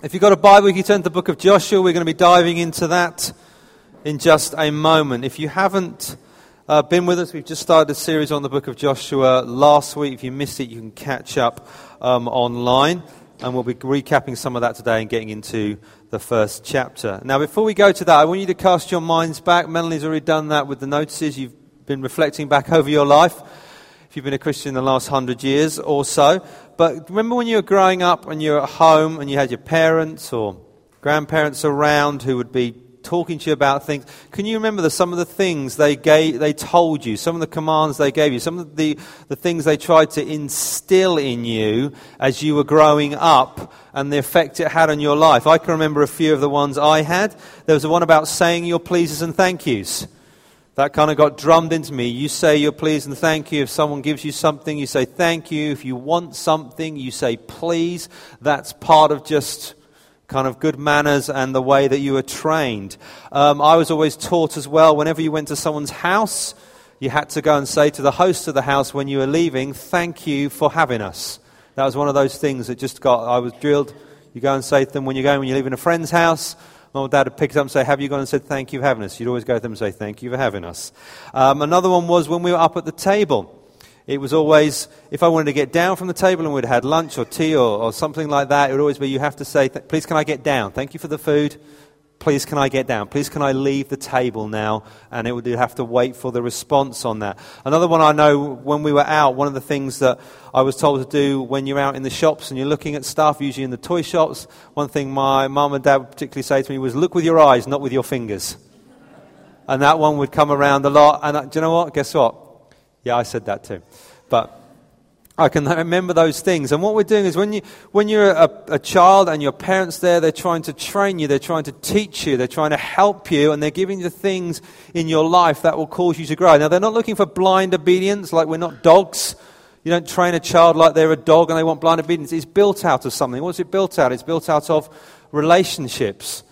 If you've got a Bible, you can turn to the book of Joshua. We're going to be diving into that in just a moment. If you haven't uh, been with us, we've just started a series on the book of Joshua last week. If you missed it, you can catch up um, online. And we'll be recapping some of that today and getting into the first chapter. Now, before we go to that, I want you to cast your minds back. Melanie's already done that with the notices. You've been reflecting back over your life if you've been a Christian in the last hundred years or so. But remember when you were growing up and you were at home and you had your parents or grandparents around who would be talking to you about things. Can you remember the, some of the things they, gave, they told you, some of the commands they gave you, some of the, the things they tried to instill in you as you were growing up and the effect it had on your life? I can remember a few of the ones I had. There was the one about saying your pleases and thank yous. That kind of got drummed into me. You say your please and thank you. If someone gives you something, you say thank you. If you want something, you say please. That's part of just kind of good manners and the way that you were trained. Um, I was always taught as well, whenever you went to someone's house, you had to go and say to the host of the house when you were leaving, thank you for having us. That was one of those things that just got, I was drilled. You go and say to them when you're going, when you're leaving a friend's house, Mom or dad would pick it up and say, Have you gone and said thank you for having us? You'd always go to them and say, Thank you for having us. Um, another one was when we were up at the table. It was always, if I wanted to get down from the table and we'd had lunch or tea or, or something like that, it would always be, You have to say, Please, can I get down? Thank you for the food. Please, can I get down? Please, can I leave the table now? And it would have to wait for the response on that. Another one I know when we were out, one of the things that I was told to do when you're out in the shops and you're looking at stuff, usually in the toy shops, one thing my mum and dad would particularly say to me was, look with your eyes, not with your fingers. And that one would come around a lot. And uh, do you know what? Guess what? Yeah, I said that too. But I can remember those things. And what we're doing is when, you, when you're a, a, child and your parents there, they're trying to train you, they're trying to teach you, they're trying to help you, and they're giving you things in your life that will cause you to grow. Now, they're not looking for blind obedience, like we're not dogs. You don't train a child like they're a dog and they want blind obedience. It's built out of something. What's it built out? It's built out of relationships.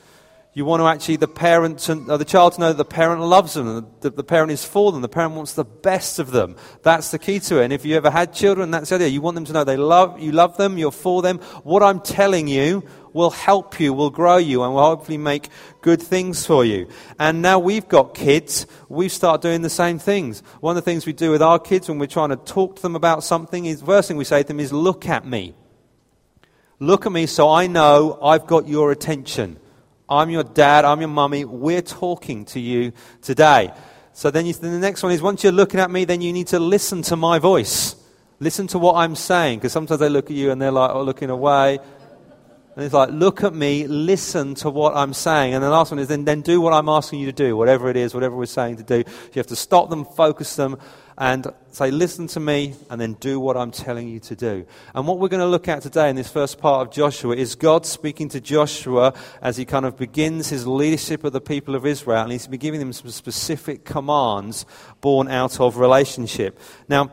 You want to actually, the parent, and, uh, the child to know that the parent loves them, that the parent is for them, the parent wants the best of them. That's the key to it. And if you ever had children, that's the idea. You want them to know they love, you love them, you're for them. What I'm telling you will help you, will grow you, and will hopefully make good things for you. And now we've got kids, we start doing the same things. One of the things we do with our kids when we're trying to talk to them about something is, the first thing we say to them is, look at me. Look at me so I know I've got your attention. I'm your dad, I'm your mummy, we're talking to you today. So then, you, then the next one is once you're looking at me, then you need to listen to my voice. Listen to what I'm saying, because sometimes they look at you and they're like, oh, looking away. And it's like, look at me, listen to what I'm saying. And the last one is then, then do what I'm asking you to do, whatever it is, whatever we're saying to do. You have to stop them, focus them, and say, listen to me, and then do what I'm telling you to do. And what we're going to look at today in this first part of Joshua is God speaking to Joshua as he kind of begins his leadership of the people of Israel, and he's been giving them some specific commands born out of relationship. Now,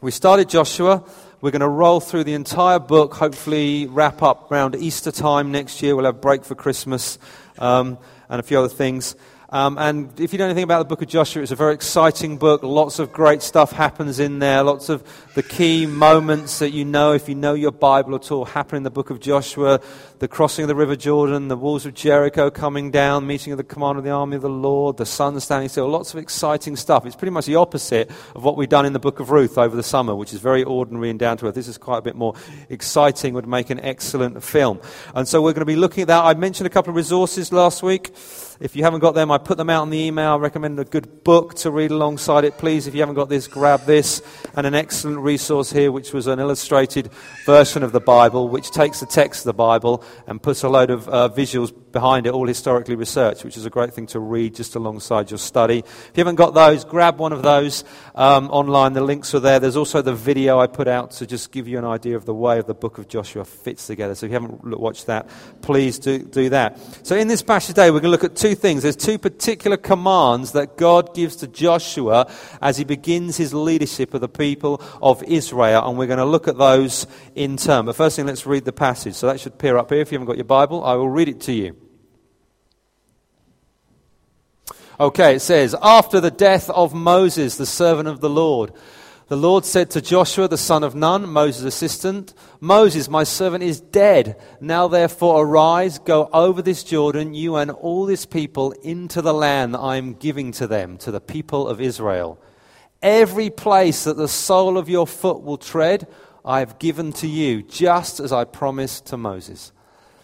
we started Joshua. We're going to roll through the entire book, hopefully wrap up around Easter time next year. We'll have a break for Christmas um, and a few other things. Um, and if you know anything about the book of Joshua, it's a very exciting book. Lots of great stuff happens in there. Lots of the key moments that you know, if you know your Bible at all, happen in the book of Joshua. The crossing of the River Jordan, the walls of Jericho coming down, meeting of the commander of the army of the Lord, the sun standing still. Lots of exciting stuff. It's pretty much the opposite of what we've done in the book of Ruth over the summer, which is very ordinary and down to earth. This is quite a bit more exciting, would make an excellent film. And so we're going to be looking at that. I mentioned a couple of resources last week. If you haven't got them, I put them out in the email. I recommend a good book to read alongside it. Please, if you haven't got this, grab this. And an excellent resource here, which was an illustrated version of the Bible, which takes the text of the Bible and puts a load of uh, visuals behind it, all historically researched, which is a great thing to read just alongside your study. If you haven't got those, grab one of those um, online. The links are there. There's also the video I put out to just give you an idea of the way of the book of Joshua fits together. So if you haven't watched that, please do, do that. So in this passage today, we're going to look at two things. There's two particular commands that God gives to Joshua as he begins his leadership of the people of Israel, and we're going to look at those in turn. But first thing, let's read the passage. So that should appear up here. If you haven't got your Bible, I will read it to you. Okay, it says, After the death of Moses, the servant of the Lord, The Lord said to Joshua, the son of Nun, Moses' assistant, Moses, my servant, is dead. Now therefore arise, go over this Jordan, you and all this people, into the land I am giving to them, to the people of Israel. Every place that the sole of your foot will tread, I have given to you, just as I promised to Moses.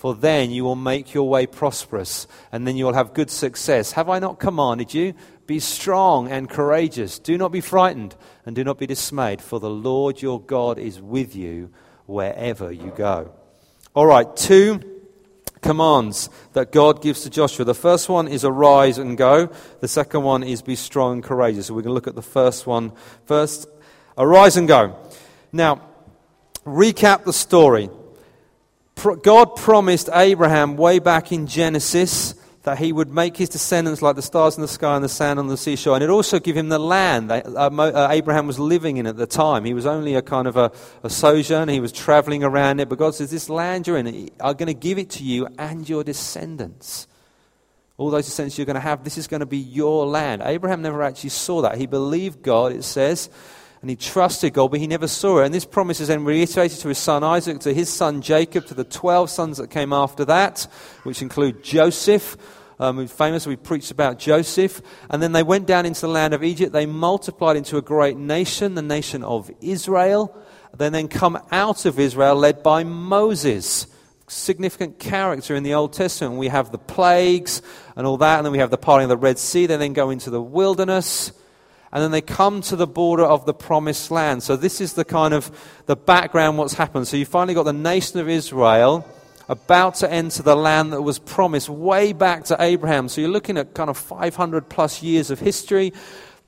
For then you will make your way prosperous, and then you will have good success. Have I not commanded you? Be strong and courageous. Do not be frightened and do not be dismayed, for the Lord your God is with you wherever you go. All right, two commands that God gives to Joshua. The first one is arise and go. The second one is be strong and courageous. So we're going to look at the first one first. Arise and go. Now, recap the story. God promised Abraham way back in Genesis that he would make his descendants like the stars in the sky and the sand on the seashore. And it also give him the land that uh, uh, Abraham was living in at the time. He was only a kind of a, a sojourner. He was traveling around it. But God says, this land you're in, I'm going to give it to you and your descendants. All those descendants you're going to have, this is going to be your land. Abraham never actually saw that. He believed God, it says, and he trusted God, but he never saw it. And this promise is then reiterated to his son Isaac, to his son Jacob, to the 12 sons that came after that, which include Joseph. Um, famous, we preached about Joseph. And then they went down into the land of Egypt. They multiplied into a great nation, the nation of Israel. They then come out of Israel led by Moses significant character in the Old Testament. We have the plagues and all that, and then we have the parting of the Red Sea. They then go into the wilderness and then they come to the border of the promised land. So this is the kind of the background what's happened. So you finally got the nation of Israel about to enter the land that was promised way back to Abraham. So you're looking at kind of 500 plus years of history,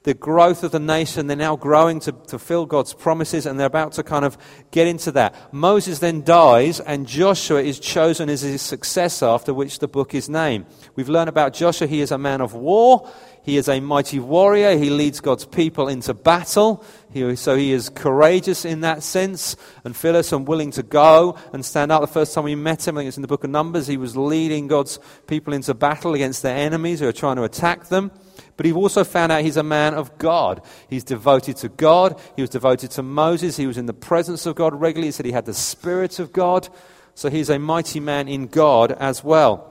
the growth of the nation. They're now growing to, to fill God's promises, and they're about to kind of get into that. Moses then dies, and Joshua is chosen as his successor, after which the book is named. We've learned about Joshua. He is a man of war. He is a mighty warrior. He leads God's people into battle. He, so he is courageous in that sense and fearless and willing to go and stand up. The first time we met him, I think it's in the book of Numbers, he was leading God's people into battle against their enemies who are trying to attack them. But he also found out he's a man of God. He's devoted to God. He was devoted to Moses. He was in the presence of God regularly. He said he had the Spirit of God. So he's a mighty man in God as well.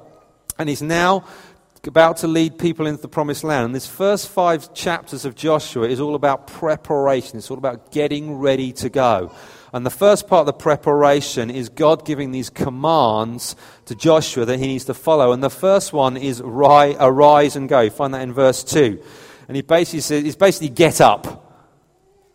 And he's now about to lead people into the promised land. And this first five chapters of Joshua is all about preparation, it's all about getting ready to go. And the first part of the preparation is God giving these commands to Joshua that he needs to follow. And the first one is arise and go. You find that in verse 2. And he basically says, it's basically get up.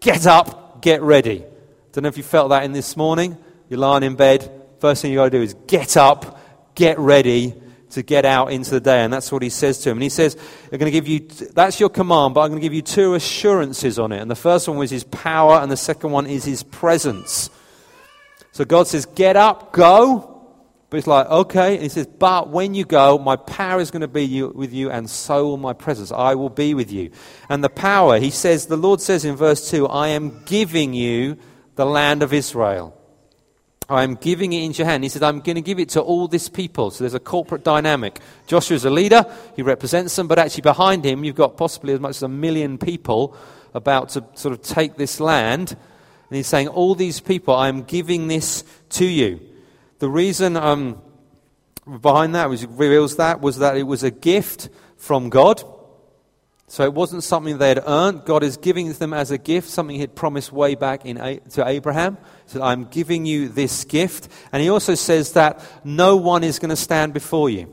Get up, get ready. Don't know if you felt that in this morning. You're lying in bed. First thing you got to do is get up, get ready, to get out into the day. And that's what he says to him. And he says, I'm going to give you, that's your command, but I'm going to give you two assurances on it. And the first one was his power, and the second one is his presence. So God says, get up, go. But it's like, okay. And he says, but when you go, my power is going to be you, with you, and so will my presence. I will be with you. And the power, he says, the Lord says in verse 2, I am giving you the land of Israel. I'm giving it into your hand. He said, I'm going to give it to all this people. So there's a corporate dynamic. Joshua's a leader, he represents them, but actually behind him, you've got possibly as much as a million people about to sort of take this land. And he's saying, All these people, I'm giving this to you. The reason um, behind that was reveals that was that it was a gift from God. So it wasn't something they had earned. God is giving them as a gift, something He had promised way back in, to Abraham. He said, I'm giving you this gift. And He also says that no one is going to stand before you.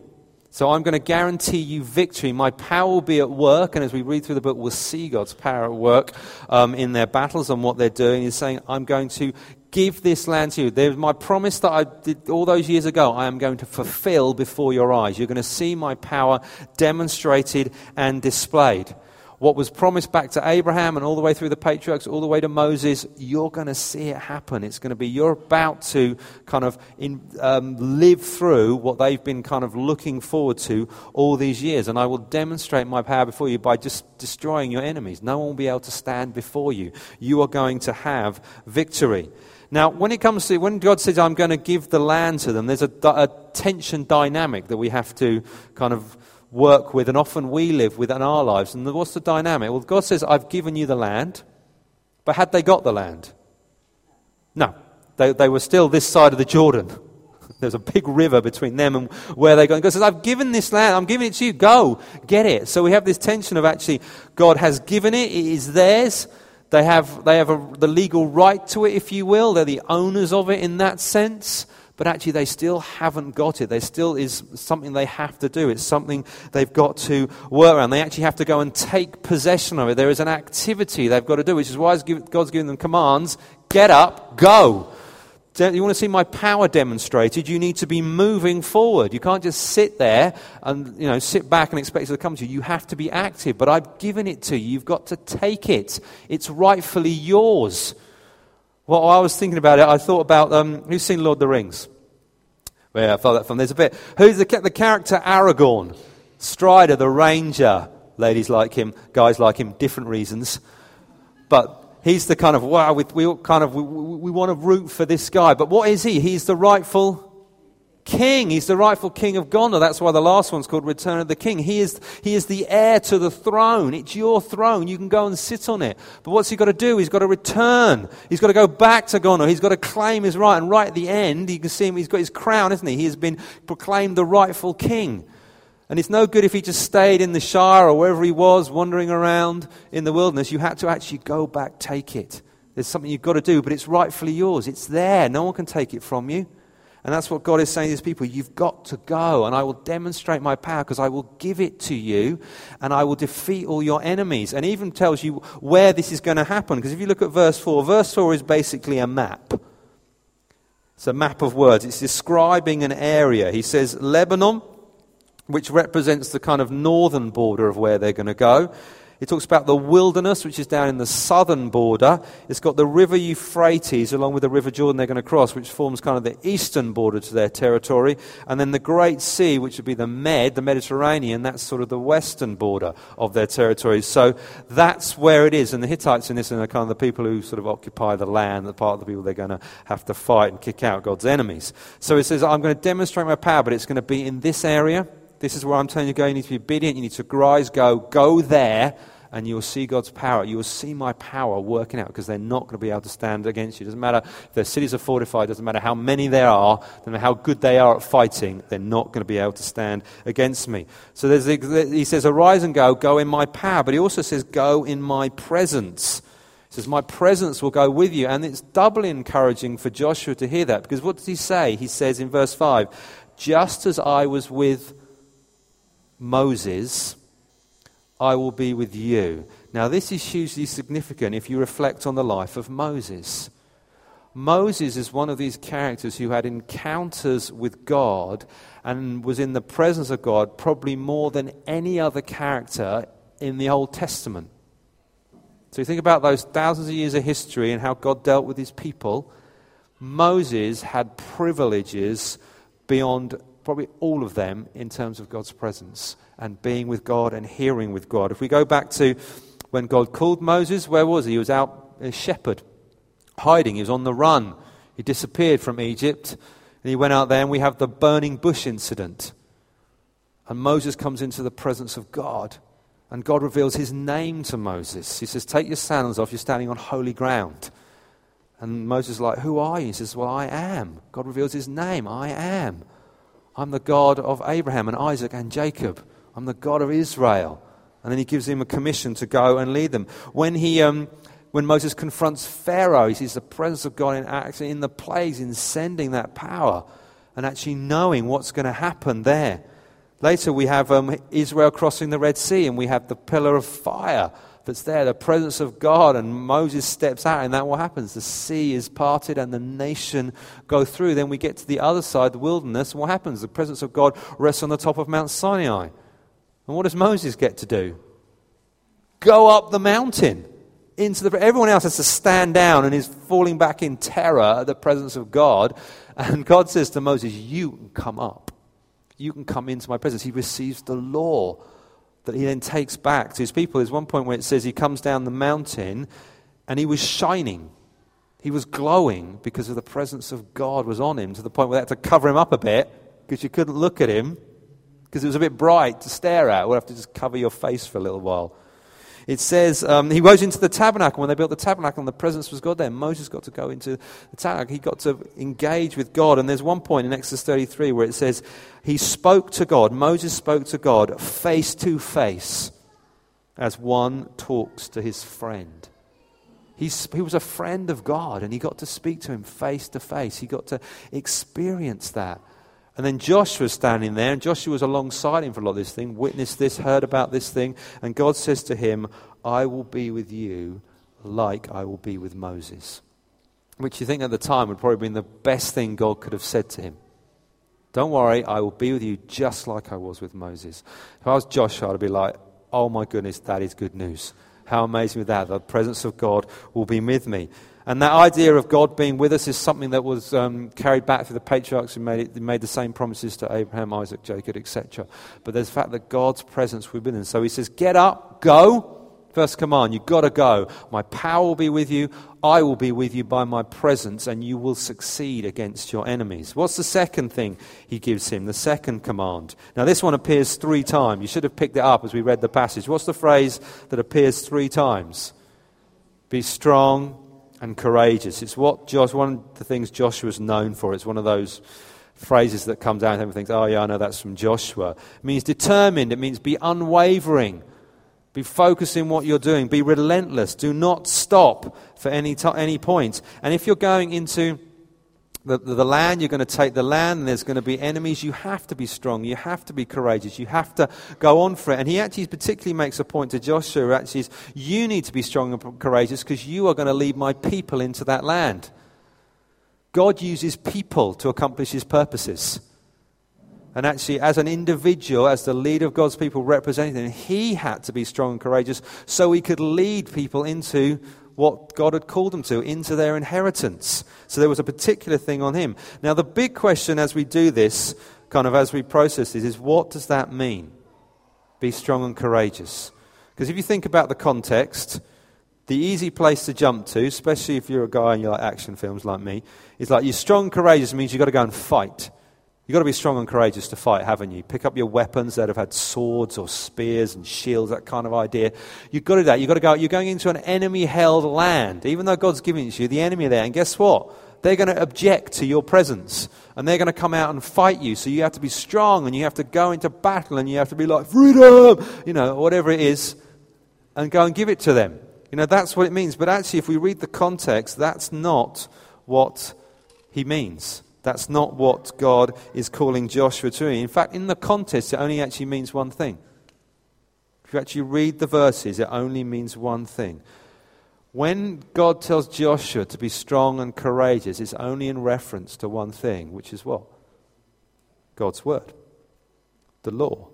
So I'm going to guarantee you victory. My power will be at work. And as we read through the book, we'll see God's power at work um, in their battles and what they're doing. He's saying, I'm going to give this land to you. There's my promise that I did all those years ago, I am going to fulfill before your eyes. You're going to see my power demonstrated and displayed. What was promised back to Abraham and all the way through the patriarchs, all the way to Moses, you're going to see it happen. It's going to be, you're about to kind of in, um, live through what they've been kind of looking forward to all these years. And I will demonstrate my power before you by just destroying your enemies. No one will be able to stand before you. You are going to have victory. Now, when it comes to, when God says, I'm going to give the land to them, there's a, a tension dynamic that we have to kind of work with, and often we live with in our lives. And what's the dynamic? Well, God says, I've given you the land, but had they got the land? No. They, they were still this side of the Jordan. There's a big river between them and where they're going. God says, I've given this land, I'm giving it to you, go, get it. So we have this tension of actually, God has given it, it is theirs. They have, they have a, the legal right to it, if you will. They're the owners of it in that sense. But actually, they still haven't got it. There still is something they have to do. It's something they've got to work around. They actually have to go and take possession of it. There is an activity they've got to do, which is why God's given them commands get up, go. You want to see my power demonstrated? You need to be moving forward. You can't just sit there and you know sit back and expect it to come to you. You have to be active. But I've given it to you. You've got to take it. It's rightfully yours. Well, I was thinking about it, I thought about um, who's seen Lord of the Rings? Where yeah, I felt that from. There's a bit. Who's the, the character Aragorn? Strider, the ranger. Ladies like him, guys like him, different reasons. But he's the kind of, wow, we, we kind of, we, we want to root for this guy. But what is he? He's the rightful king. He's the rightful king of Gondor. That's why the last one's called Return of the King. He is, he is the heir to the throne. It's your throne. You can go and sit on it. But what's he got to do? He's got to return. He's got to go back to Gondor. He's got to claim his right. And right at the end, you can see him, he's got his crown, isn't he? He has been proclaimed the rightful king. And it's no good if he just stayed in the Shire or wherever he was, wandering around in the wilderness. You had to actually go back, take it. There's something you've got to do, but it's rightfully yours. It's there. No one can take it from you. And that's what God is saying to his people. You've got to go, and I will demonstrate my power because I will give it to you, and I will defeat all your enemies. And even tells you where this is going to happen. Because if you look at verse 4, verse 4 is basically a map. It's a map of words. It's describing an area. He says, Lebanon, which represents the kind of northern border of where they're going to go. It talks about the wilderness, which is down in the southern border. It's got the river Euphrates, along with the river Jordan they're going to cross, which forms kind of the eastern border to their territory. And then the Great Sea, which would be the Med, the Mediterranean, that's sort of the western border of their territory. So that's where it is. And the Hittites in this are kind of the people who sort of occupy the land, the part of the people they're going to have to fight and kick out God's enemies. So it says, I'm going to demonstrate my power, but it's going to be in this area. This is where I'm telling you to go. You need to be obedient. You need to rise, go, go there, and you will see God's power. You will see my power working out because they're not going to be able to stand against you. It doesn't matter if their cities are fortified, doesn't matter how many there are, doesn't matter how good they are at fighting, they're not going to be able to stand against me. So he says, Arise and go, go in my power. But he also says, Go in my presence. He says, My presence will go with you. And it's doubly encouraging for Joshua to hear that because what does he say? He says in verse 5 Just as I was with Moses, I will be with you. Now, this is hugely significant if you reflect on the life of Moses. Moses is one of these characters who had encounters with God and was in the presence of God probably more than any other character in the Old Testament. So you think about those thousands of years of history and how God dealt with his people. Moses had privileges beyond probably all of them in terms of God's presence and being with God and hearing with God. If we go back to when God called Moses, where was he? He was out a shepherd, hiding. He was on the run. He disappeared from Egypt and he went out there, and we have the burning bush incident. And Moses comes into the presence of God. And God reveals his name to Moses. He says, Take your sandals off, you're standing on holy ground. And Moses is like, Who are you? He says, Well, I am. God reveals his name. I am. I'm the God of Abraham and Isaac and Jacob. I'm the God of Israel. And then he gives him a commission to go and lead them. When, he, um, when Moses confronts Pharaoh, he sees the presence of God in action in the plagues, in sending that power and actually knowing what's going to happen there. Later, we have um, Israel crossing the Red Sea, and we have the pillar of fire that's there, the presence of God, and Moses steps out, and that what happens? The sea is parted, and the nation go through. Then we get to the other side, the wilderness, and what happens? The presence of God rests on the top of Mount Sinai. And what does Moses get to do? Go up the mountain. Into the, everyone else has to stand down and is falling back in terror at the presence of God. And God says to Moses, You can come up. You can come into my presence. He receives the law that he then takes back to his people. There's one point where it says he comes down the mountain and he was shining. He was glowing because of the presence of God was on him to the point where they had to cover him up a bit because you couldn't look at him because it was a bit bright to stare at. We'll have to just cover your face for a little while. It says um, he goes into the tabernacle. When they built the tabernacle and the presence was God there, Moses got to go into the tabernacle. He got to engage with God. And there's one point in Exodus 33 where it says he spoke to God, Moses spoke to God face to face as one talks to his friend. He's, he was a friend of God and he got to speak to him face to face. He got to experience that. And then Joshua's standing there, and Joshua was alongside him for a lot of this thing, witnessed this, heard about this thing, and God says to him, I will be with you like I will be with Moses. Which you think at the time would probably been the best thing God could have said to him. Don't worry, I will be with you just like I was with Moses. If I was Joshua, I'd be like, oh my goodness, that is good news. How amazing is that? The presence of God will be with me. And that idea of God being with us is something that was um, carried back through the patriarchs who made, made the same promises to Abraham, Isaac, Jacob, etc. But there's the fact that God's presence will be with us. So he says, Get up, go. First command, you've got to go. My power will be with you. I will be with you by my presence, and you will succeed against your enemies. What's the second thing he gives him? The second command. Now, this one appears three times. You should have picked it up as we read the passage. What's the phrase that appears three times? Be strong and courageous. It's what Josh, one of the things Joshua's known for. It's one of those phrases that comes out and everyone thinks, oh, yeah, I know that's from Joshua. It means determined, it means be unwavering. Be focused in what you're doing. Be relentless. Do not stop for any, t- any point. And if you're going into the, the, land, you're going to take the land, and there's going to be enemies. You have to be strong. You have to be courageous. You have to go on for it. And he actually particularly makes a point to Joshua, actually, is you need to be strong and courageous because you are going to lead my people into that land. God uses people to accomplish his purposes. And actually, as an individual, as the leader of God's people representing him, he had to be strong and courageous so he could lead people into what God had called them to, into their inheritance. So there was a particular thing on him. Now, the big question as we do this, kind of as we process this, is what does that mean? Be strong and courageous. Because if you think about the context, the easy place to jump to, especially if you're a guy and you like action films like me, is like you're strong courageous means you've got to go and fight. You've got to be strong and courageous to fight, haven't you? Pick up your weapons that have had swords or spears and shields, that kind of idea. You've got to do that. You've got to go. You're going into an enemy held land. Even though God's to you, the enemy there. And guess what? They're going to object to your presence. And they're going to come out and fight you. So you have to be strong and you have to go into battle and you have to be like, freedom! You know, whatever it is, and go and give it to them. You know, that's what it means. But actually, if we read the context, that's not what he means. That's not what God is calling Joshua to. In fact, in the context, it only actually means one thing. If you actually read the verses, it only means one thing. When God tells Joshua to be strong and courageous, it's only in reference to one thing, which is what? God's word, the law.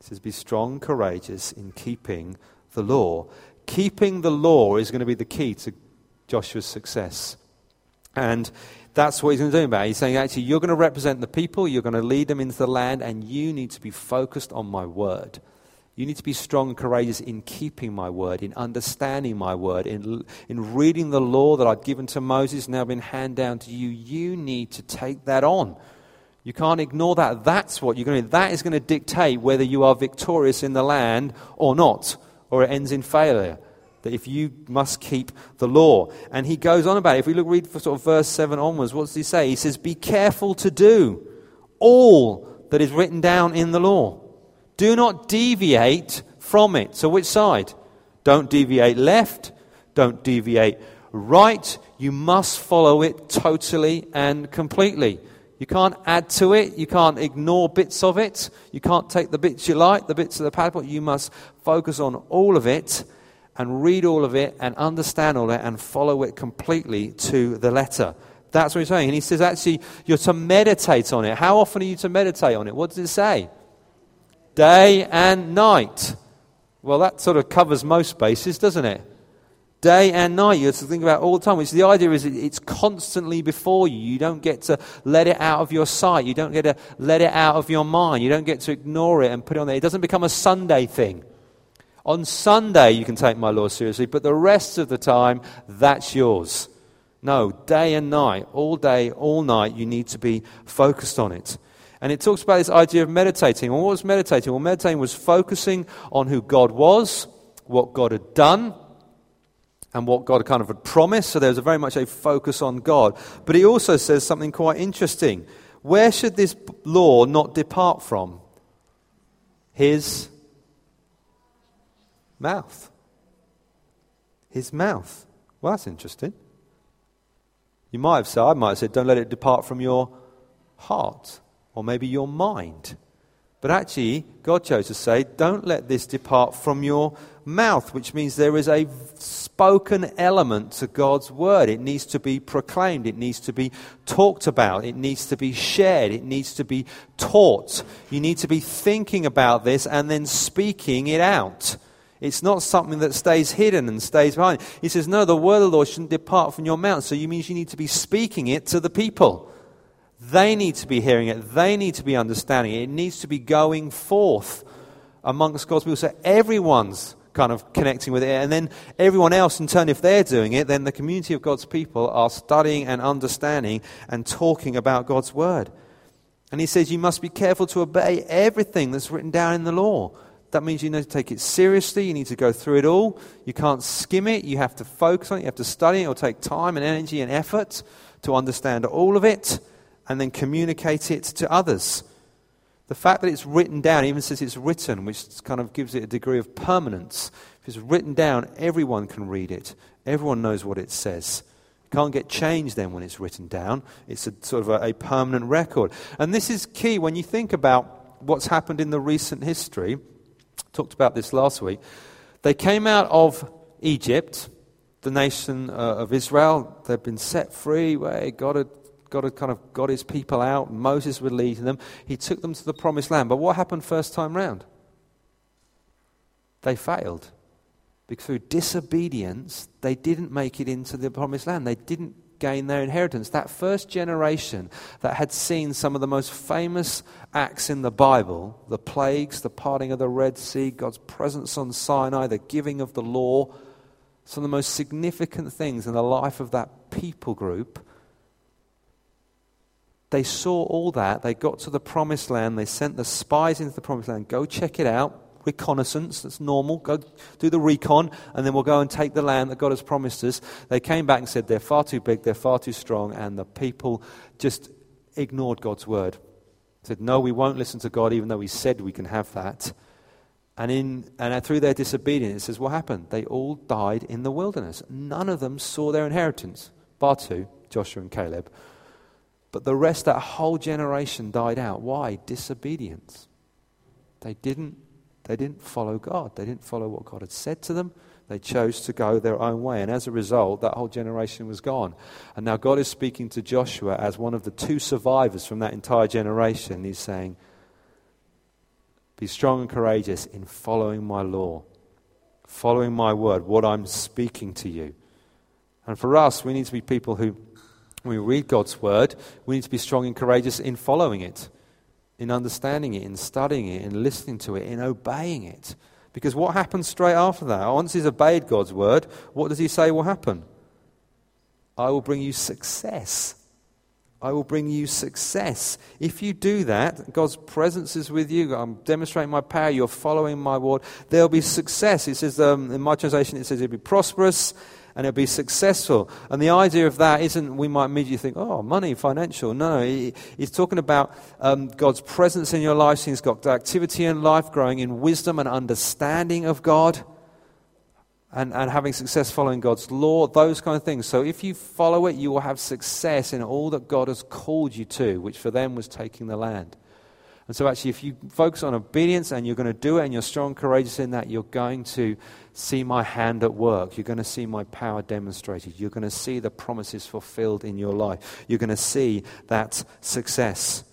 It says, Be strong, courageous in keeping the law. Keeping the law is going to be the key to Joshua's success. And that's what he's going to do about it. He's saying, actually, you're going to represent the people, you're going to lead them into the land, and you need to be focused on my word. You need to be strong and courageous in keeping my word, in understanding my word, in, in reading the law that I've given to Moses, now been handed down to you. You need to take that on. You can't ignore that. That's what you're going to. That is going to dictate whether you are victorious in the land or not, or it ends in failure that if you must keep the law. And he goes on about it. If we look, read for sort of verse 7 onwards, what does he say? He says, Be careful to do all that is written down in the law. Do not deviate from it. So, which side? Don't deviate left, don't deviate right. You must follow it totally and completely. You can't add to it. You can't ignore bits of it. You can't take the bits you like, the bits of the PowerPoint. You must focus on all of it and read all of it and understand all of it and follow it completely to the letter. That's what he's saying. And he says, actually, you're to meditate on it. How often are you to meditate on it? What does it say? Day and night. Well, that sort of covers most bases, doesn't it? Day and night, you have to think about all the time. Which the idea is it's constantly before you. You don't get to let it out of your sight. You don't get to let it out of your mind. You don't get to ignore it and put it on there. It doesn't become a Sunday thing. On Sunday, you can take my law seriously, but the rest of the time, that's yours. No, day and night, all day, all night, you need to be focused on it. And it talks about this idea of meditating. Well, what was meditating? Well, meditating was focusing on who God was, what God had done, and what God kind of had promised. So there was very much a focus on God. But he also says something quite interesting. Where should this law not depart from? His mouth. His mouth. Well, that's interesting. You might have said, I might have said, don't let it depart from your heart or maybe your mind. But actually, God chose to say, don't let this depart from your mouth, which means there is a spoken element to God's word. It needs to be proclaimed, it needs to be talked about, it needs to be shared, it needs to be taught. You need to be thinking about this and then speaking it out. It's not something that stays hidden and stays behind. He says, No, the word of the Lord shouldn't depart from your mouth. So you means you need to be speaking it to the people. They need to be hearing it. They need to be understanding it. It needs to be going forth amongst God's people. So everyone's kind of connecting with it. And then everyone else, in turn, if they're doing it, then the community of God's people are studying and understanding and talking about God's word. And he says, You must be careful to obey everything that's written down in the law. That means you need to take it seriously. You need to go through it all. You can't skim it. You have to focus on it. You have to study it. It'll take time and energy and effort to understand all of it and then communicate it to others. The fact that it's written down, even says it's written, which kind of gives it a degree of permanence. If it's written down, everyone can read it. Everyone knows what it says. It can't get changed then when it's written down. It's a sort of a, a permanent record. And this is key when you think about what's happened in the recent history. Talked about this last week. They came out of Egypt, the nation uh, of Israel. They'd been set free. Where God had God had kind of got his people out. Moses was leading them. He took them to the promised land. But what happened first time round? They failed. Because through disobedience, they didn't make it into the promised land. They didn't gain their inheritance. That first generation that had seen some of the most famous acts in the Bible the plagues, the parting of the Red Sea, God's presence on Sinai, the giving of the law some of the most significant things in the life of that people group they saw all that. They got to the promised land. They sent the spies into the promised land. Go check it out. Reconnaissance, that's normal. Go do the recon, and then we'll go and take the land that God has promised us. They came back and said, They're far too big, they're far too strong, and the people just ignored God's word. Said, No, we won't listen to God, even though He said we can have that. And, in, and through their disobedience, it says, What happened? They all died in the wilderness. None of them saw their inheritance, bar two, Joshua and Caleb. But the rest, that whole generation died out. Why? Disobedience. They didn't, they didn't follow God. They didn't follow what God had said to them. They chose to go their own way. And as a result, that whole generation was gone. And now God is speaking to Joshua as one of the two survivors from that entire generation. He's saying, Be strong and courageous in following my law, following my word, what I'm speaking to you. And for us, we need to be people who when we read God's word, we need to be strong and courageous in following it, in understanding it, in studying it, in listening to it, in obeying it. Because what happens straight after that? Once he's obeyed God's word, what does he say will happen? I will bring you success. I will bring you success. If you do that, God's presence is with you. I'm demonstrating my power. You're following my word. There'll be success. It says, um, in my translation, it says it'll be prosperous and it'll be successful. And the idea of that isn't we might immediately think, oh, money, financial. No, he's talking about um, God's presence in your life. He's got activity in life, growing in wisdom and understanding of God and, and having success following God's law, those kind of things. So if you follow it, you will have success in all that God has called you to, which for them was taking the land. And so, actually, if you focus on obedience and you're going to do it and you're strong, courageous in that, you're going to see my hand at work. You're going to see my power demonstrated. You're going to see the promises fulfilled in your life. You're going to see that success.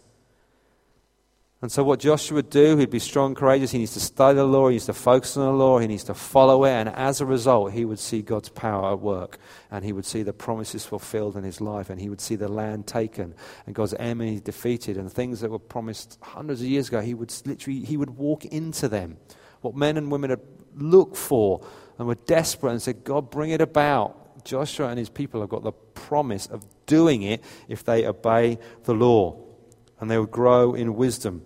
And so, what Joshua would do, he'd be strong, courageous. He needs to study the law. He needs to focus on the law. He needs to follow it. And as a result, he would see God's power at work. And he would see the promises fulfilled in his life. And he would see the land taken and God's enemies defeated. And things that were promised hundreds of years ago, he would literally he would walk into them. What men and women had looked for and were desperate and said, God, bring it about. Joshua and his people have got the promise of doing it if they obey the law and they will grow in wisdom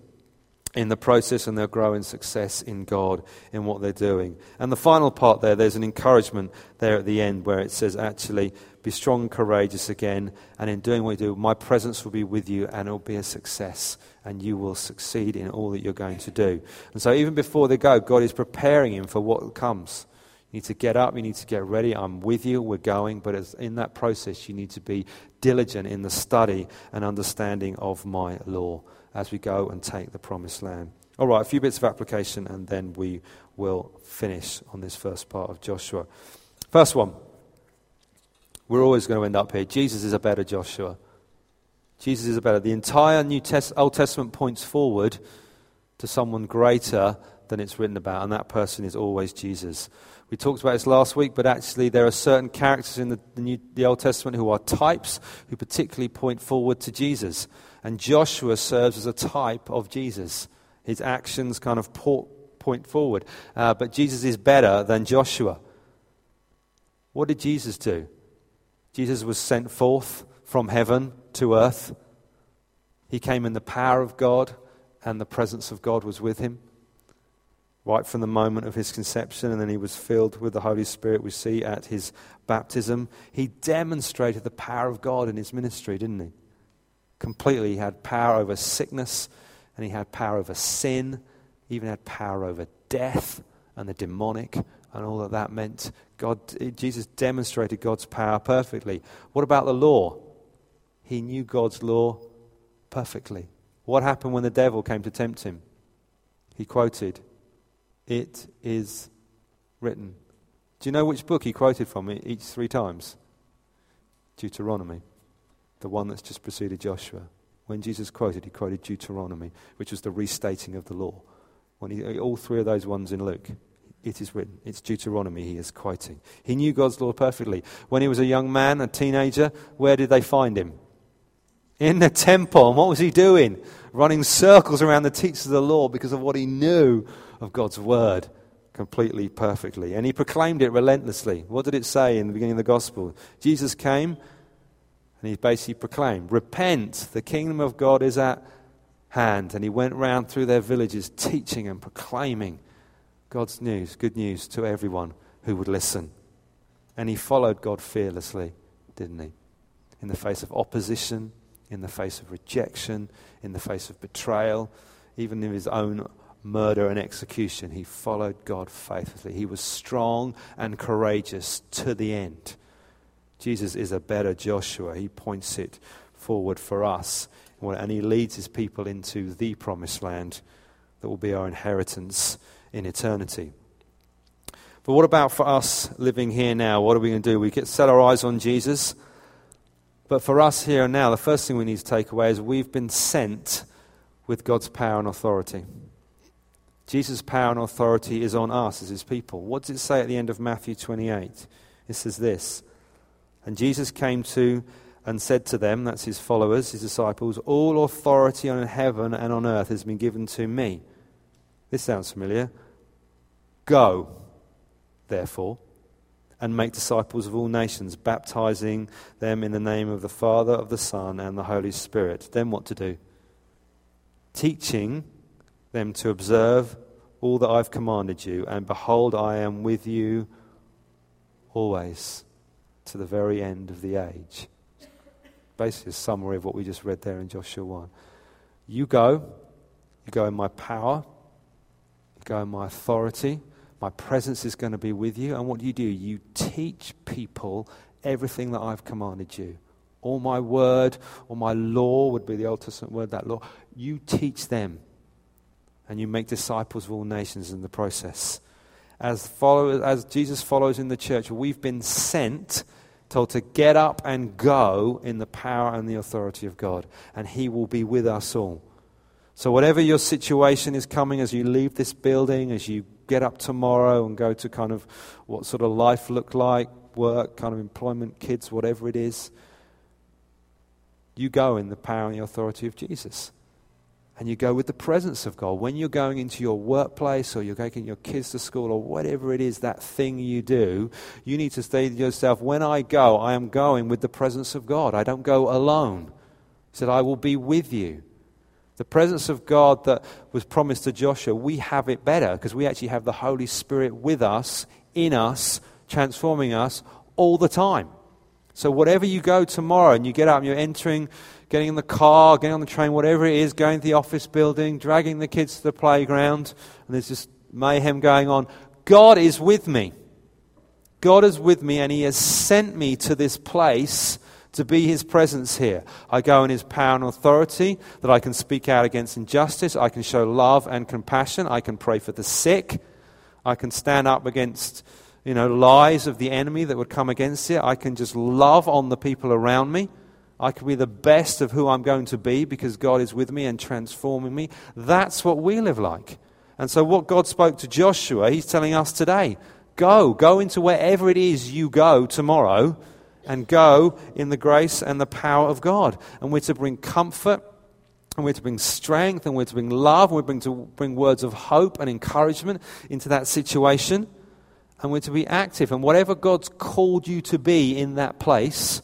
in the process and they'll grow in success in God in what they're doing. And the final part there, there's an encouragement there at the end where it says, actually, be strong and courageous again, and in doing what you do, my presence will be with you and it will be a success, and you will succeed in all that you're going to do. And so, even before they go, God is preparing him for what comes. You need to get up, you need to get ready. I'm with you, we're going. But in that process, you need to be diligent in the study and understanding of my law as we go and take the promised land. All right, a few bits of application, and then we will finish on this first part of Joshua. First one, we're always going to end up here. Jesus is a better Joshua. Jesus is a better. The entire New Test- Old Testament points forward to someone greater than it's written about, and that person is always Jesus. We talked about this last week, but actually, there are certain characters in the, the, New, the Old Testament who are types who particularly point forward to Jesus. And Joshua serves as a type of Jesus. His actions kind of point forward. Uh, but Jesus is better than Joshua. What did Jesus do? Jesus was sent forth from heaven to earth. He came in the power of God, and the presence of God was with him right from the moment of his conception, and then he was filled with the Holy Spirit, we see at his baptism. He demonstrated the power of God in his ministry, didn't he? Completely. He had power over sickness, and he had power over sin, he even had power over death and the demonic and all that that meant. God, Jesus demonstrated God's power perfectly. What about the law? He knew God's law perfectly. What happened when the devil came to tempt him? He quoted it is written. Do you know which book he quoted from each three times? Deuteronomy, the one that's just preceded Joshua. When Jesus quoted, he quoted Deuteronomy, which was the restating of the law. When he, all three of those ones in Luke, it is written. It's Deuteronomy he is quoting. He knew God's law perfectly. When he was a young man, a teenager, where did they find him? In the temple. And what was he doing? Running circles around the teachers of the law because of what he knew of God's word completely, perfectly. And he proclaimed it relentlessly. What did it say in the beginning of the gospel? Jesus came and he basically proclaimed, Repent, the kingdom of God is at hand. And he went round through their villages teaching and proclaiming God's news, good news to everyone who would listen. And he followed God fearlessly, didn't he? In the face of opposition, in the face of rejection, in the face of betrayal, even in his own murder and execution, he followed God faithfully. He was strong and courageous to the end. Jesus is a better Joshua. He points it forward for us. And he leads his people into the promised land that will be our inheritance in eternity. But what about for us living here now? What are we going to do? We get set our eyes on Jesus. But for us here and now, the first thing we need to take away is we've been sent with God's power and authority. Jesus' power and authority is on us as his people. What does it say at the end of Matthew 28? It says this And Jesus came to and said to them, that's his followers, his disciples, All authority on heaven and on earth has been given to me. This sounds familiar. Go, therefore, and make disciples of all nations, baptizing them in the name of the Father, of the Son, and the Holy Spirit. Then what to do? Teaching them to observe all that I've commanded you, and behold, I am with you always to the very end of the age. Basically, a summary of what we just read there in Joshua 1. You go, you go in my power, you go in my authority, my presence is going to be with you. And what do you do? You teach people everything that I've commanded you. All my word, or my law would be the Old Testament word, that law. You teach them. And you make disciples of all nations in the process. As, followers, as Jesus follows in the church, we've been sent, told to get up and go in the power and the authority of God. And He will be with us all. So, whatever your situation is coming as you leave this building, as you get up tomorrow and go to kind of what sort of life look like, work, kind of employment, kids, whatever it is. You go in the power and the authority of Jesus. And you go with the presence of God. When you're going into your workplace or you're taking your kids to school or whatever it is, that thing you do, you need to say to yourself, when I go, I am going with the presence of God. I don't go alone. He said, I will be with you. The presence of God that was promised to Joshua, we have it better because we actually have the Holy Spirit with us, in us, transforming us all the time. So, whatever you go tomorrow and you get up and you're entering, getting in the car, getting on the train, whatever it is, going to the office building, dragging the kids to the playground, and there's just mayhem going on, God is with me. God is with me, and He has sent me to this place to be his presence here. I go in his power and authority that I can speak out against injustice. I can show love and compassion. I can pray for the sick. I can stand up against you know, lies of the enemy that would come against it. I can just love on the people around me. I can be the best of who I'm going to be because God is with me and transforming me. That's what we live like. And so, what God spoke to Joshua, He's telling us today go, go into wherever it is you go tomorrow and go in the grace and the power of God. And we're to bring comfort, and we're to bring strength, and we're to bring love, and we're to bring words of hope and encouragement into that situation. And we're to be active. And whatever God's called you to be in that place,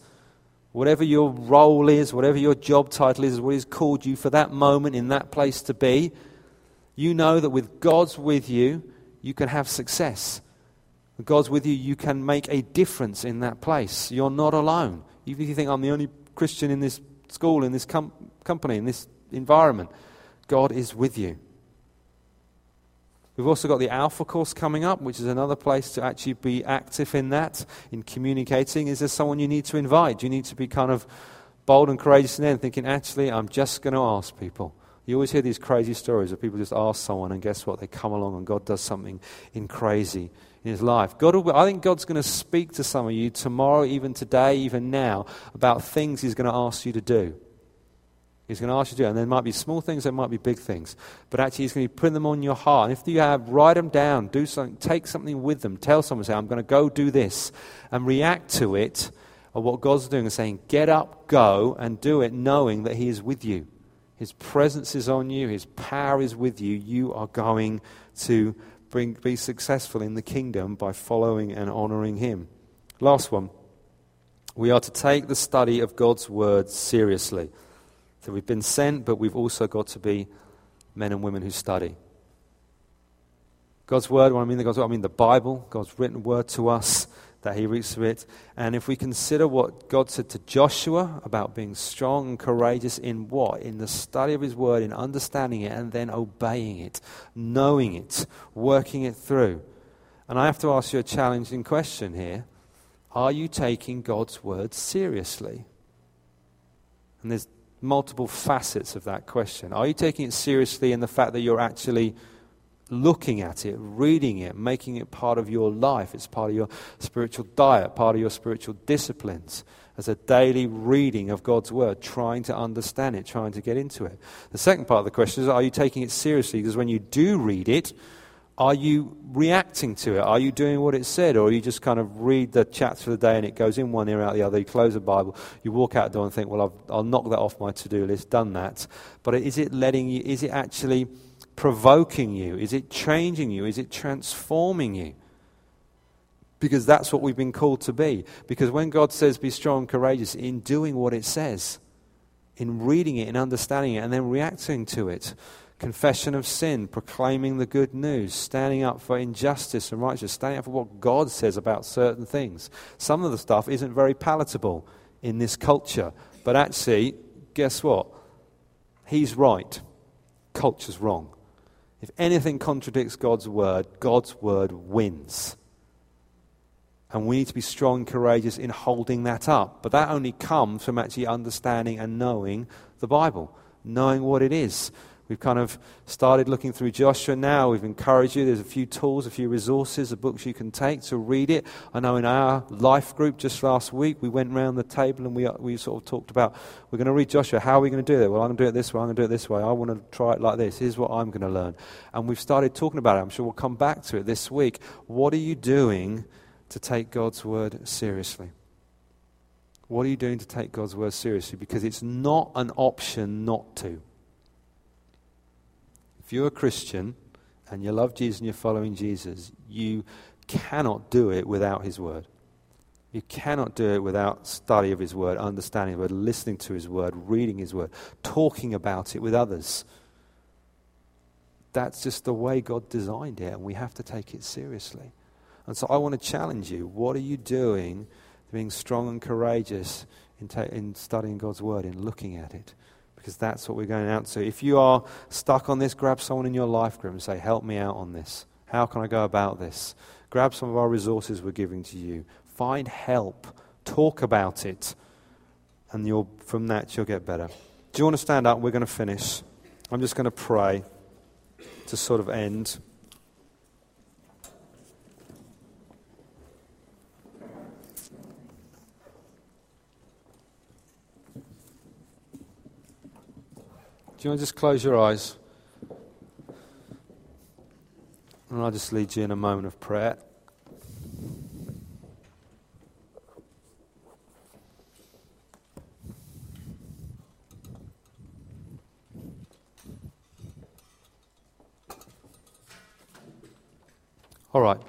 whatever your role is, whatever your job title is, what He's called you for that moment in that place to be, you know that with God's with you, you can have success. God's with you, you can make a difference in that place. You're not alone. Even if you think I'm the only Christian in this school, in this com- company, in this environment, God is with you. We've also got the Alpha course coming up, which is another place to actually be active in that, in communicating. Is there someone you need to invite? You need to be kind of bold and courageous in there and thinking, actually, I'm just going to ask people? You always hear these crazy stories of people just ask someone, and guess what? They come along and God does something in crazy in his life. God will, I think God's going to speak to some of you tomorrow, even today, even now, about things he's going to ask you to do. He's going to ask you to do, and there might be small things, there might be big things, but actually he's going to be putting them on your heart. And if you have, write them down, do something, take something with them, tell someone, say, I'm going to go do this, and react to it, or what God's doing, and saying, get up, go, and do it, knowing that He is with you. His presence is on you, His power is with you. You are going to bring, be successful in the kingdom by following and honoring Him. Last one. We are to take the study of God's Word seriously. So we've been sent, but we've also got to be men and women who study. God's Word, what I mean the God's Word, I mean the Bible, God's written Word to us that he through it. And if we consider what God said to Joshua about being strong and courageous in what? In the study of his word, in understanding it, and then obeying it, knowing it, working it through. And I have to ask you a challenging question here. Are you taking God's word seriously? And there's multiple facets of that question. Are you taking it seriously in the fact that you're actually looking at it, reading it, making it part of your life. It's part of your spiritual diet, part of your spiritual disciplines. As a daily reading of God's Word, trying to understand it, trying to get into it. The second part of the question is are you taking it seriously? Because when you do read it, are you reacting to it? Are you doing what it said? Or are you just kind of read the chapter for the day and it goes in one ear out the other? You close the Bible, you walk out the door and think, well, I've, I'll knock that off my to do list, done that. But is it letting you, is it actually provoking you? Is it changing you? Is it transforming you? because that's what we've been called to be. Because when God says be strong and courageous, in doing what it says, in reading it, in understanding it, and then reacting to it, confession of sin, proclaiming the good news, standing up for injustice and righteousness, standing up for what God says about certain things. Some of the stuff isn't very palatable in this culture, but actually, guess what? He's right. Culture's wrong. If anything contradicts God's word, God's word wins. And we need to be strong and courageous in holding that up. But that only comes from actually understanding and knowing the Bible, knowing what it is. We've kind of started looking through Joshua now. We've encouraged you. There's a few tools, a few resources, the books you can take to read it. I know in our life group just last week, we went around the table and we, we sort of talked about we're going to read Joshua. How are we going to do it? Well, I'm going to do it this way. I'm going to do it this way. I want to try it like this. Here's what I'm going to learn. And we've started talking about it. I'm sure we'll come back to it this week. What are you doing to take God's word seriously? What are you doing to take God's word seriously? Because it's not an option not to. If you're a Christian and you love Jesus and you're following Jesus, you cannot do it without His Word. You cannot do it without study of His Word, understanding His Word, listening to His Word, reading His Word, talking about it with others. That's just the way God designed it, and we have to take it seriously. And so I want to challenge you. What are you doing being strong and courageous in, ta- in studying God's Word, in looking at it? Because that's what we're going out to. If you are stuck on this, grab someone in your life group and say, Help me out on this. How can I go about this? Grab some of our resources we're giving to you. Find help. Talk about it. And you'll, from that, you'll get better. Do you want to stand up? We're going to finish. I'm just going to pray to sort of end. You want to just close your eyes? And I'll just lead you in a moment of prayer. All right.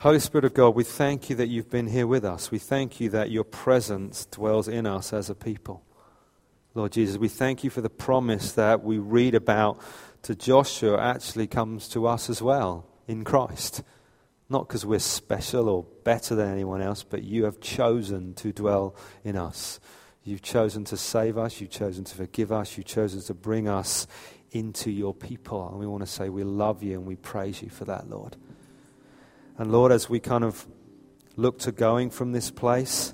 Holy Spirit of God, we thank you that you've been here with us. We thank you that your presence dwells in us as a people. Lord Jesus, we thank you for the promise that we read about to Joshua actually comes to us as well in Christ. Not because we're special or better than anyone else, but you have chosen to dwell in us. You've chosen to save us. You've chosen to forgive us. You've chosen to bring us into your people. And we want to say we love you and we praise you for that, Lord. And Lord, as we kind of look to going from this place,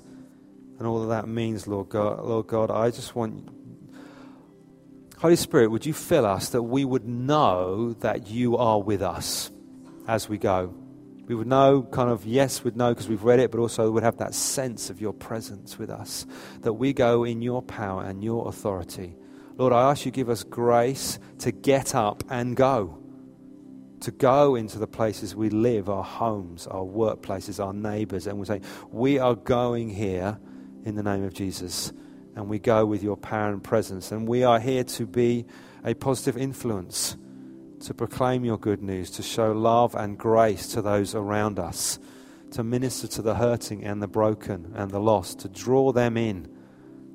and all that that means, Lord God. Lord God, I just want Holy Spirit, would you fill us that we would know that you are with us as we go? We would know, kind of, yes, we'd know because we've read it, but also we'd have that sense of your presence with us. That we go in your power and your authority. Lord, I ask you give us grace to get up and go. To go into the places we live, our homes, our workplaces, our neighbors, and we say, We are going here in the name of Jesus. And we go with your power and presence. And we are here to be a positive influence, to proclaim your good news, to show love and grace to those around us, to minister to the hurting and the broken and the lost, to draw them in,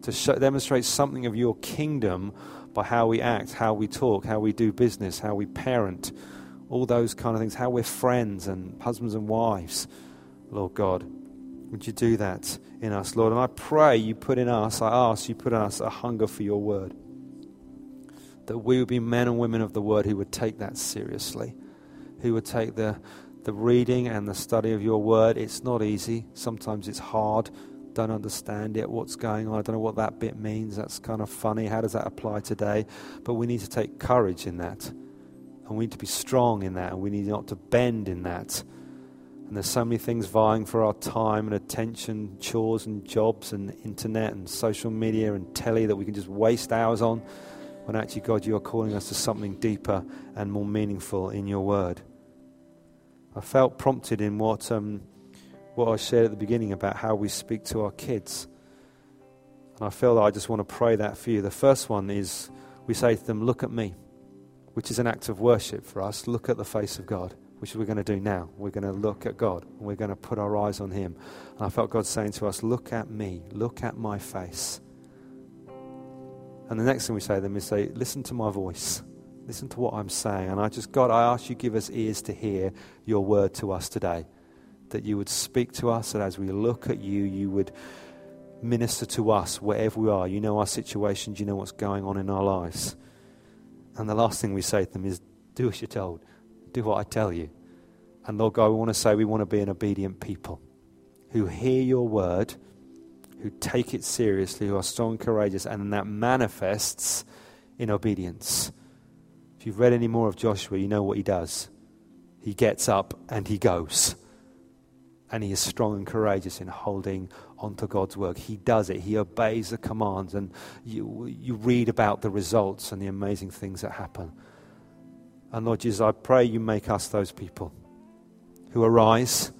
to show, demonstrate something of your kingdom by how we act, how we talk, how we do business, how we parent, all those kind of things, how we're friends and husbands and wives, Lord God. Would you do that in us, Lord? And I pray you put in us, I ask you put in us a hunger for your word. That we would be men and women of the word who would take that seriously, who would take the, the reading and the study of your word. It's not easy, sometimes it's hard. Don't understand it, what's going on. I don't know what that bit means. That's kind of funny. How does that apply today? But we need to take courage in that. And we need to be strong in that. And we need not to bend in that and there's so many things vying for our time and attention, chores and jobs and internet and social media and telly that we can just waste hours on. When actually, God, you are calling us to something deeper and more meaningful in your word. I felt prompted in what, um, what I shared at the beginning about how we speak to our kids. And I feel that I just want to pray that for you. The first one is we say to them, Look at me, which is an act of worship for us. Look at the face of God which we're going to do now. We're going to look at God and we're going to put our eyes on Him. And I felt God saying to us, Look at me, look at my face. And the next thing we say to them is say, Listen to my voice. Listen to what I'm saying. And I just, God, I ask you give us ears to hear your word to us today. That you would speak to us, and as we look at you, you would minister to us wherever we are. You know our situations, you know what's going on in our lives. And the last thing we say to them is, do as you're told, do what I tell you. And Lord God, we want to say we want to be an obedient people who hear your word, who take it seriously, who are strong and courageous, and that manifests in obedience. If you've read any more of Joshua, you know what he does. He gets up and he goes. And he is strong and courageous in holding onto God's work. He does it. He obeys the commands. And you, you read about the results and the amazing things that happen. And Lord Jesus, I pray you make us those people who arise,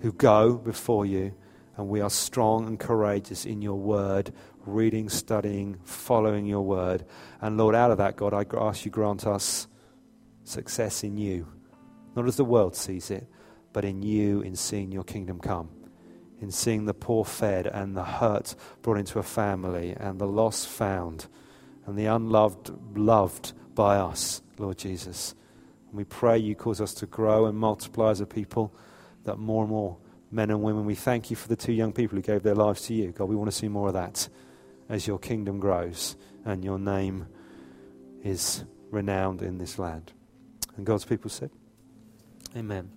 who go before you, and we are strong and courageous in your word, reading, studying, following your word. And Lord, out of that, God, I ask you grant us success in you, not as the world sees it, but in you, in seeing your kingdom come, in seeing the poor fed and the hurt brought into a family, and the lost found, and the unloved loved by us, Lord Jesus. And we pray you cause us to grow and multiply as a people, that more and more men and women, we thank you for the two young people who gave their lives to you. God, we want to see more of that as your kingdom grows and your name is renowned in this land. And God's people said, Amen.